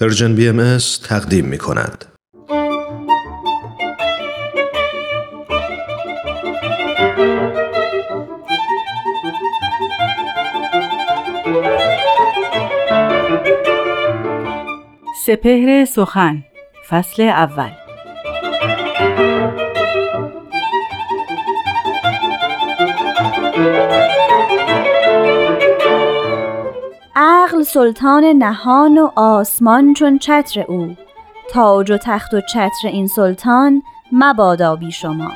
پرژن بی ام تقدیم می کند. سپهر سخن فصل اول عقل سلطان نهان و آسمان چون چتر او. تاج و تخت و چتر این سلطان مبادا بی شما.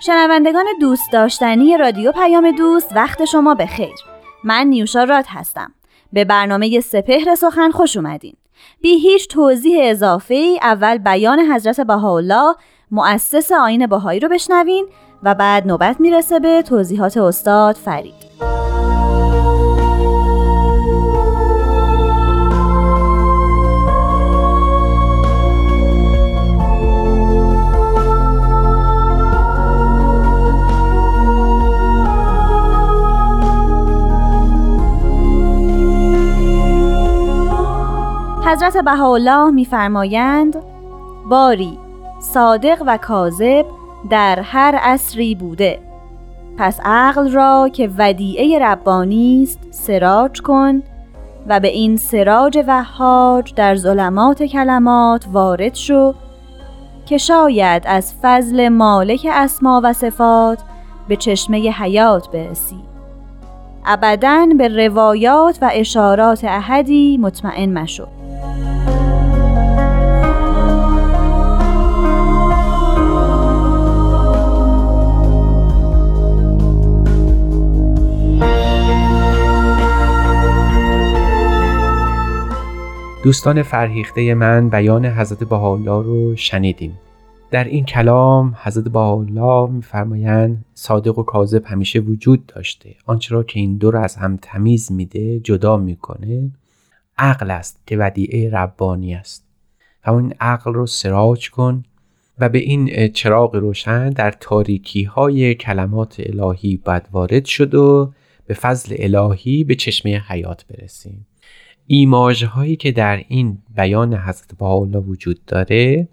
شنوندگان دوست داشتنی رادیو پیام دوست وقت شما به خیر من نیوشا راد هستم. به برنامه سپهر سخن خوش اومدین. بی هیچ توضیح اضافه ای اول بیان حضرت بهاءالله مؤسس آین بهایی رو بشنوین و بعد نوبت می‌رسه به توضیحات استاد فرید. حضرت بهاءالله میفرمایند باری صادق و کاذب در هر عصری بوده. پس عقل را که ودیعه ربانی است سراج کن و به این سراج وهاج در ظلمات کلمات وارد شو که شاید از فضل مالک اسما و صفات به چشمه حیات برسی. ابدا به روایات و اشارات احدی مطمئن مشو. دوستان فرهیخته من بیان حضرت بهاءالله رو شنیدیم. در این کلام حضرت بهاءالله میفرمایند صادق و کاذب همیشه وجود داشته. آنچه را که این دو را از هم تمیز میده جدا می‌کنه. عقل است که ودیعه ربانی است. و اون عقل رو سراج کن و به این چراغ روشن در تاریکی های کلمات الهی باید شد و به فضل الهی به چشمه حیات برسیم. ایماژ هایی که در این بیان حضرت بهاءالله وجود داره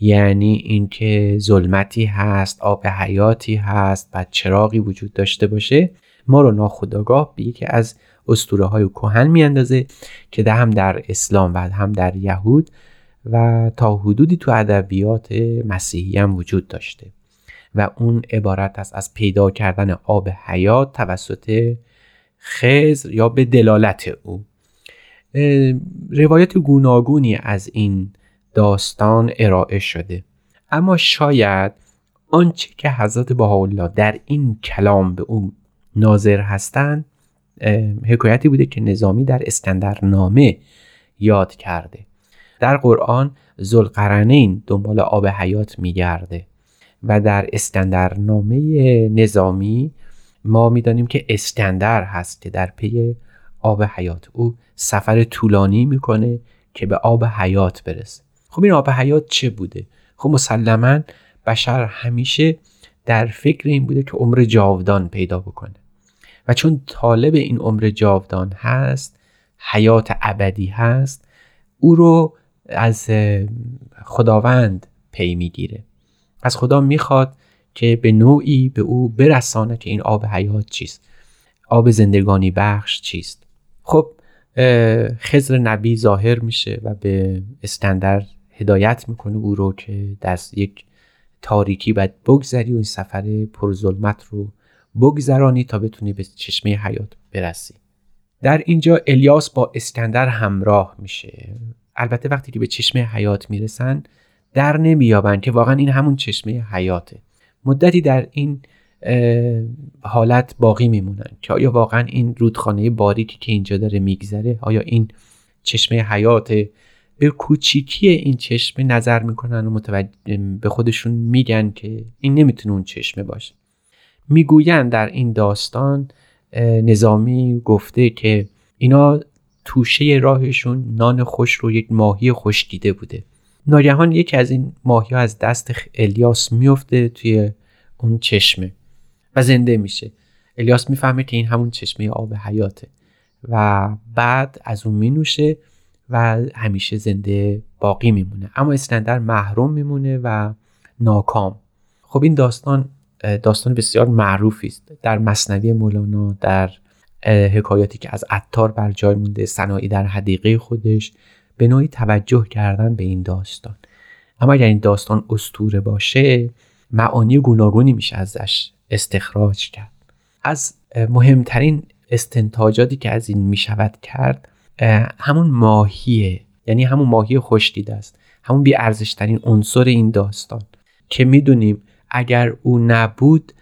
یعنی اینکه ظلمتی هست آب حیاتی هست و چراغی وجود داشته باشه ما رو ناخودآگاه به یکی از اسطوره های کهن میاندازه که ده هم در اسلام و هم در یهود و تا حدودی تو ادبیات مسیحی هم وجود داشته. و اون عبارت است از پیدا کردن آب حیات توسط خزر یا به دلالت او. روایت گوناگونی از این داستان ارائه شده. اما شاید آنچه که حضرت بهاءالله در این کلام به اون ناظر هستند حکایتی بوده که نظامی در نامه یاد کرده. در قرآن زلقرنین دنبال آب حیات میگرده و در نامه نظامی ما می‌دانیم که اسکندر هست که در پی آب حیات. او سفر طولانی می‌کنه که به آب حیات برسه. خب این آب حیات چه بوده؟ خب مسلما بشر همیشه در فکر این بوده که عمر جاودان پیدا بکنه. و چون طالب این عمر جاودان هست حیات ابدی هست او رو از خداوند پی می‌گیره. از خدا می‌خواد که به نوعی به او برسانه که این آب حیات چیست. آب زندگانی بخش چیست. خب خزر نبی ظاهر میشه و به استندر هدایت می‌کنه او رو که دست یک تاریکی باید بگذری و این سفر پر ظلمت رو بگذرانی تا بتونی به چشمه حیات برسی. در اینجا الیاس با اسکندر همراه میشه. البته وقتی که به چشمه حیات می‌رسن در نمییابن که واقعا این همون چشمه حیاته. مدتی در این حالت باقی میمونن. که آیا واقعا این رودخانه باریکی که اینجا داره میگذره آیا این چشمه حیات به کوچیکی این چشمه نظر می‌کنن و متوجه به خودشون میگن که این نمی‌تونه اون چشمه باشه. می‌گوین در این داستان نظامی گفته که اینا توشه راهشون نان خوش رو یک ماهی خوش دیده بوده. ناگهان یکی از این ماهی ها از دست الیاس میفته توی اون چشمه. و زنده میشه. الیاس می‌فهمه که این همون چشمه آب حیاته و بعد از اون مینوشه و همیشه زنده باقی میمونه. اما اسکندر محروم میمونه و ناکام. خب این داستان داستان بسیار معروفی است. در مصنوی مولانا در حکایاتی که از عطار بر جای مونده صناعی در حدیقه خودش به نوعی توجه کردن به این داستان. اما اگر این داستان استوره باشه معانی گوناگونی میشه ازش. استخراج کرد. از مهمترین استنتاجاتی که از این می‌شود کرد همون ماهیه. یعنی همون ماهی خوشدیده است همون بی ارزشترین عنصر این داستان. که می‌دونیم اگر او نبود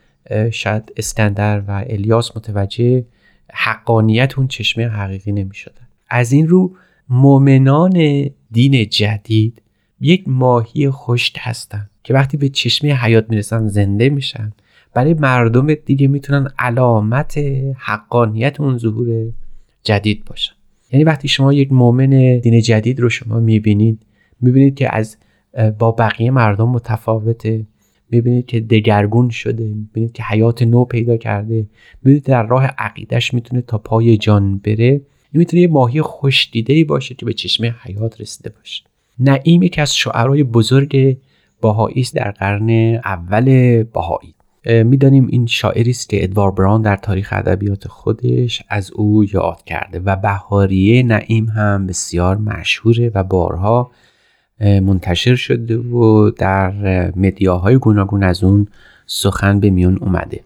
شاید اسکندر و الیاس متوجه حقانیت اون چشمه حقیقی نمی شدن. از این رو مؤمنان دین جدید یک ماهی خشک هستند که وقتی به چشمه حیات می‌رسن زنده میشن. برای مردم دیگه می‌تونن علامت حقانیت اون ظهور جدید باشن. یعنی وقتی شما یک مؤمن دین جدید رو شما می‌بینید می‌بینید که از با بقیه مردم متفاوته می‌بینید که دگرگون شده می‌بینید که حیات نو پیدا کرده می‌بینید در راه عقیدش می‌تونه تا پای جان بره. این می‌تونه یه ماهی خوش دیده باشه که به چشمه حیات رسیده باشه. نعیم یکی از شعرهای بزرگ باهایی در قرن اول باهایی می‌دانیم این شاعری است که ادوار براون در تاریخ ادبیات خودش از او یاد کرده و بهاریه نعیم هم بسیار مشهوره و بارها منتشر شده و در مدیاهای گوناگون از اون سخن به میون اومده.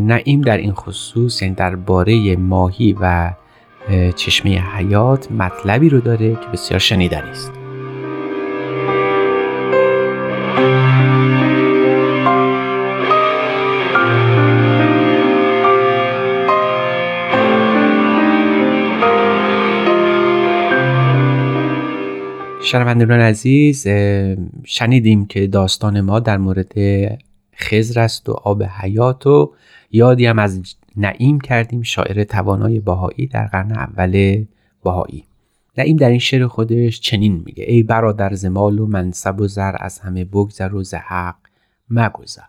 نعیم در این خصوص یعنی درباره ماهی و چشمه حیات مطلبی رو داره که بسیار شنیدنی است. شنوندگان عزیز شنیدیم که داستان ما در مورد خزر است و آب حیات و یادی هم از نعیم کردیم شاعر توانای باهایی در قرن اول باهایی نعیم در این شعر خودش چنین میگه ای برادر زمال و منصب و زر از همه بگذر و زحق مگذر.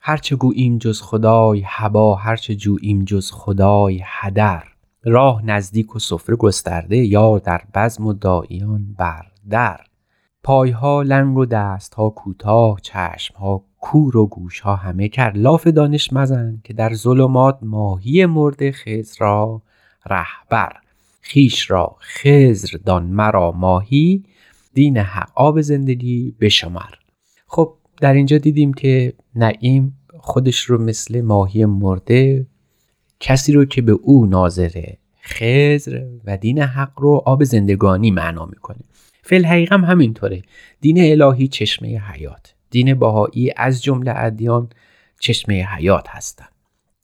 هرچه گوییم جز خدای هوا هرچه جوییم جز خدای هدر. راه نزدیک و سفره گسترده یا در بزم و داییان بر در. پایها لنگ و دستها کوتاه چشمها کور و گوشها همه کرد. لاف دانش مزن که در ظلمات ماهی مرده خزر را رهبر. خیش را خزر دان مرا ماهی دین حق آب زندگی بشمر. خب در اینجا دیدیم که نعیم خودش رو مثل ماهی مرده کسی رو که به او ناظره خزر و دین حق رو آب زندگانی معنا می‌کنه. فل حقیقم همینطوره. دین الهی چشمه حیات. دین باهایی از جمله ادیان چشمه حیات هستند.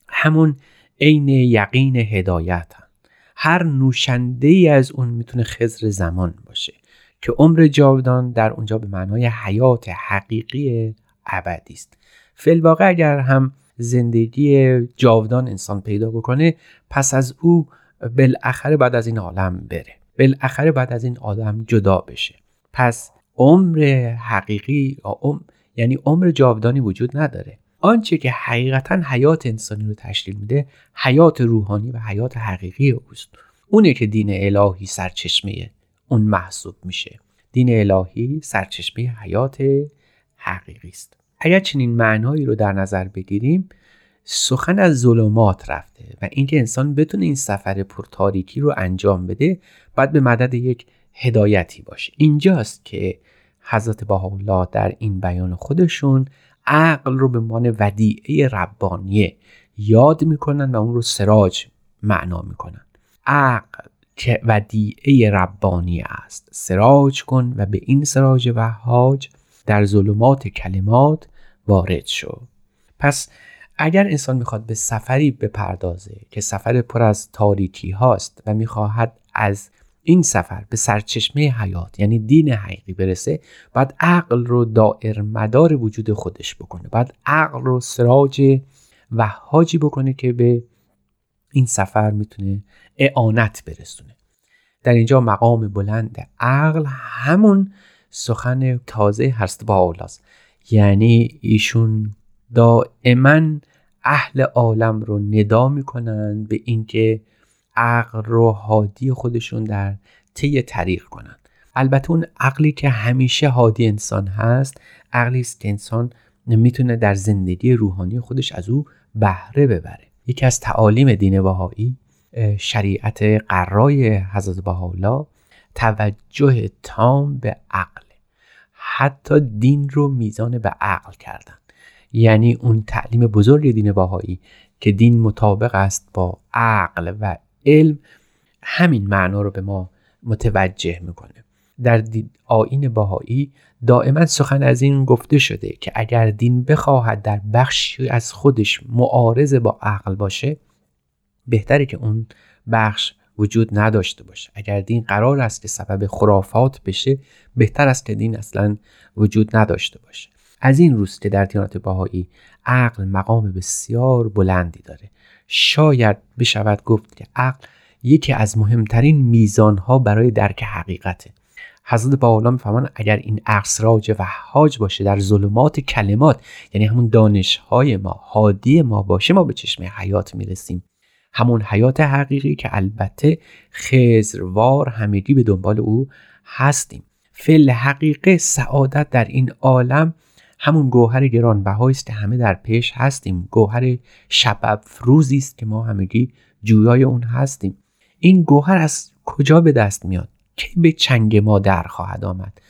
همون عین یقین هدایت هر نوشنده ای از اون می‌تونه خزر زمان باشه که عمر جاودان در اونجا به معنای حیات حقیقی ابدی است. فلواقع اگر هم زندگی جاودان انسان پیدا بکنه پس از او بالاخره بعد از این عالم بره. بالاخره بعد از این آدم جدا بشه. پس عمر حقیقی عمر یعنی عمر جاودانی وجود نداره. آنچه که حقیقتا حیات انسانی رو تشکیل میده حیات روحانی و حیات حقیقی اوست. اونه که دین الهی سرچشمه اون محسوب میشه. دین الهی سرچشمه حیات حقیقی است. اگر چنین معنایی رو در نظر بگیریم سخن از ظلمات رفته و اینکه انسان بتونه این سفر پرتاریکی رو انجام بده باید به مدد یک هدایتی باشه. اینجاست که حضرت بهاءالله در این بیان خودشون عقل رو به عنوان ودیعه ربانیه یاد می‌کنن و اون رو سراج معنا می‌کنن. عقل که ودیعه ربانی است. سراج کن و به این سراج وهاج در ظلمات کلمات وارد شو. پس اگر انسان می‌خواد به سفری بپردازه که سفر پر از تاریکی هاست و می‌خواهد از این سفر به سرچشمه حیات یعنی دین حقیقی برسه باید عقل رو دائر مدار وجود خودش بکنه. باید عقل رو سراج و حاجی بکنه که به این سفر می‌تونه اعانت برسونه. در اینجا مقام بلند عقل همون سخن تازه هست با اولاست. یعنی ایشون دائما اهل عالم رو ندا می‌کنن به اینکه عقل رو هادی خودشون در طی طریق کنن. البته اون عقلی که همیشه هادی انسان هست عقلی است که انسان می‌تونه در زندگی روحانی خودش از او بهره ببره. یکی از تعالیم دین بهایی شریعت قرای حضرت بهاءالله توجه تام به عقل. حتی دین رو میزان به عقل کردن. یعنی اون تعلیم بزرگ دین باهایی که دین مطابق است با عقل و علم همین معنا رو به ما متوجه می‌کنه. در آین باهایی دائما سخن از این گفته شده که اگر دین بخواهد در بخشی از خودش معارض با عقل باشه بهتره که اون بخش وجود نداشته باشه. اگر دین قرار است که سبب خرافات بشه بهتر است که دین اصلا وجود نداشته باشه. از این روز که در دیانت باهایی عقل مقام بسیار بلندی داره. شاید بشود گفت که عقل یکی از مهمترین میزانها برای درک حقیقته. حضرت باولا میفهمان اگر این اقصراج و حاج باشه در ظلمات کلمات یعنی همون دانشهای ما حادی ما باشه ما به چشم حیات می‌رسیم. همون حیات حقیقی که البته خزروار همگی به دنبال او هستیم. فل حقیقه سعادت در این عالم همون گوهر گرانبهایی است که همه در پیش هستیم. گوهر شبب فروزی است که ما همگی جویای اون هستیم. این گوهر از کجا به دست میاد؟ کی به چنگ ما در خواهد آمد؟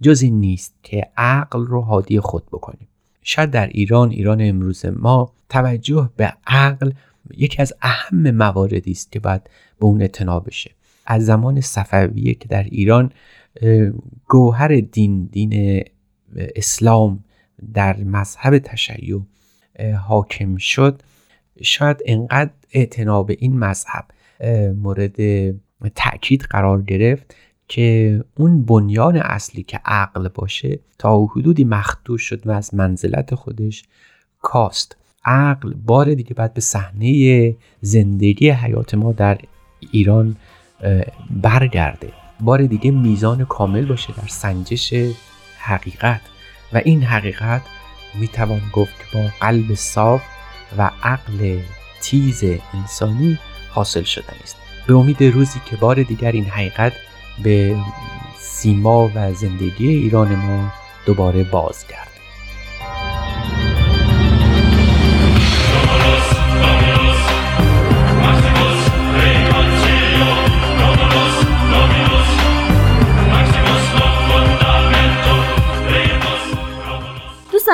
جز این نیست که عقل رو حادی خود بکنیم. شاید در ایران ایران امروز ما توجه به عقل یکی از اهم مواردی است که باید به اون اعتنا بشه. از زمان صفویه که در ایران گوهر دین دین اسلام در مذهب تشیع حاکم شد. شاید انقدر اعتنا به این مذهب مورد تاکید قرار گرفت که اون بنیان اصلی که عقل باشه تا حدودی مخدوش شد و از منزلت خودش کاست. عقل بار دیگه باید به صحنه زندگی حیات ما در ایران برگرده. بار دیگه میزان کامل باشه در سنجش حقیقت. و این حقیقت می‌توان گفت که با قلب صاف و عقل تیز انسانی حاصل شدن است. به امید روزی که بار دیگر این حقیقت به سیما و زندگی ایران ما دوباره بازگرد.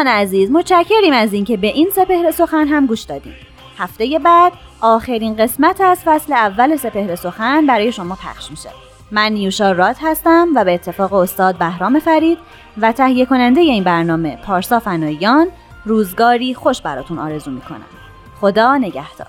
دوستان عزیز متشکریم از اینکه به این سپهر سخن هم گوش دادیم هفته بعد آخرین قسمت از فصل اول سپهر سخن برای شما پخش میشه. من نیوشا راد هستم و به اتفاق استاد بهرام فرید و تهیه کننده این برنامه پارسا فنایان روزگاری خوش براتون آرزو می‌کنم. خدا نگهدار.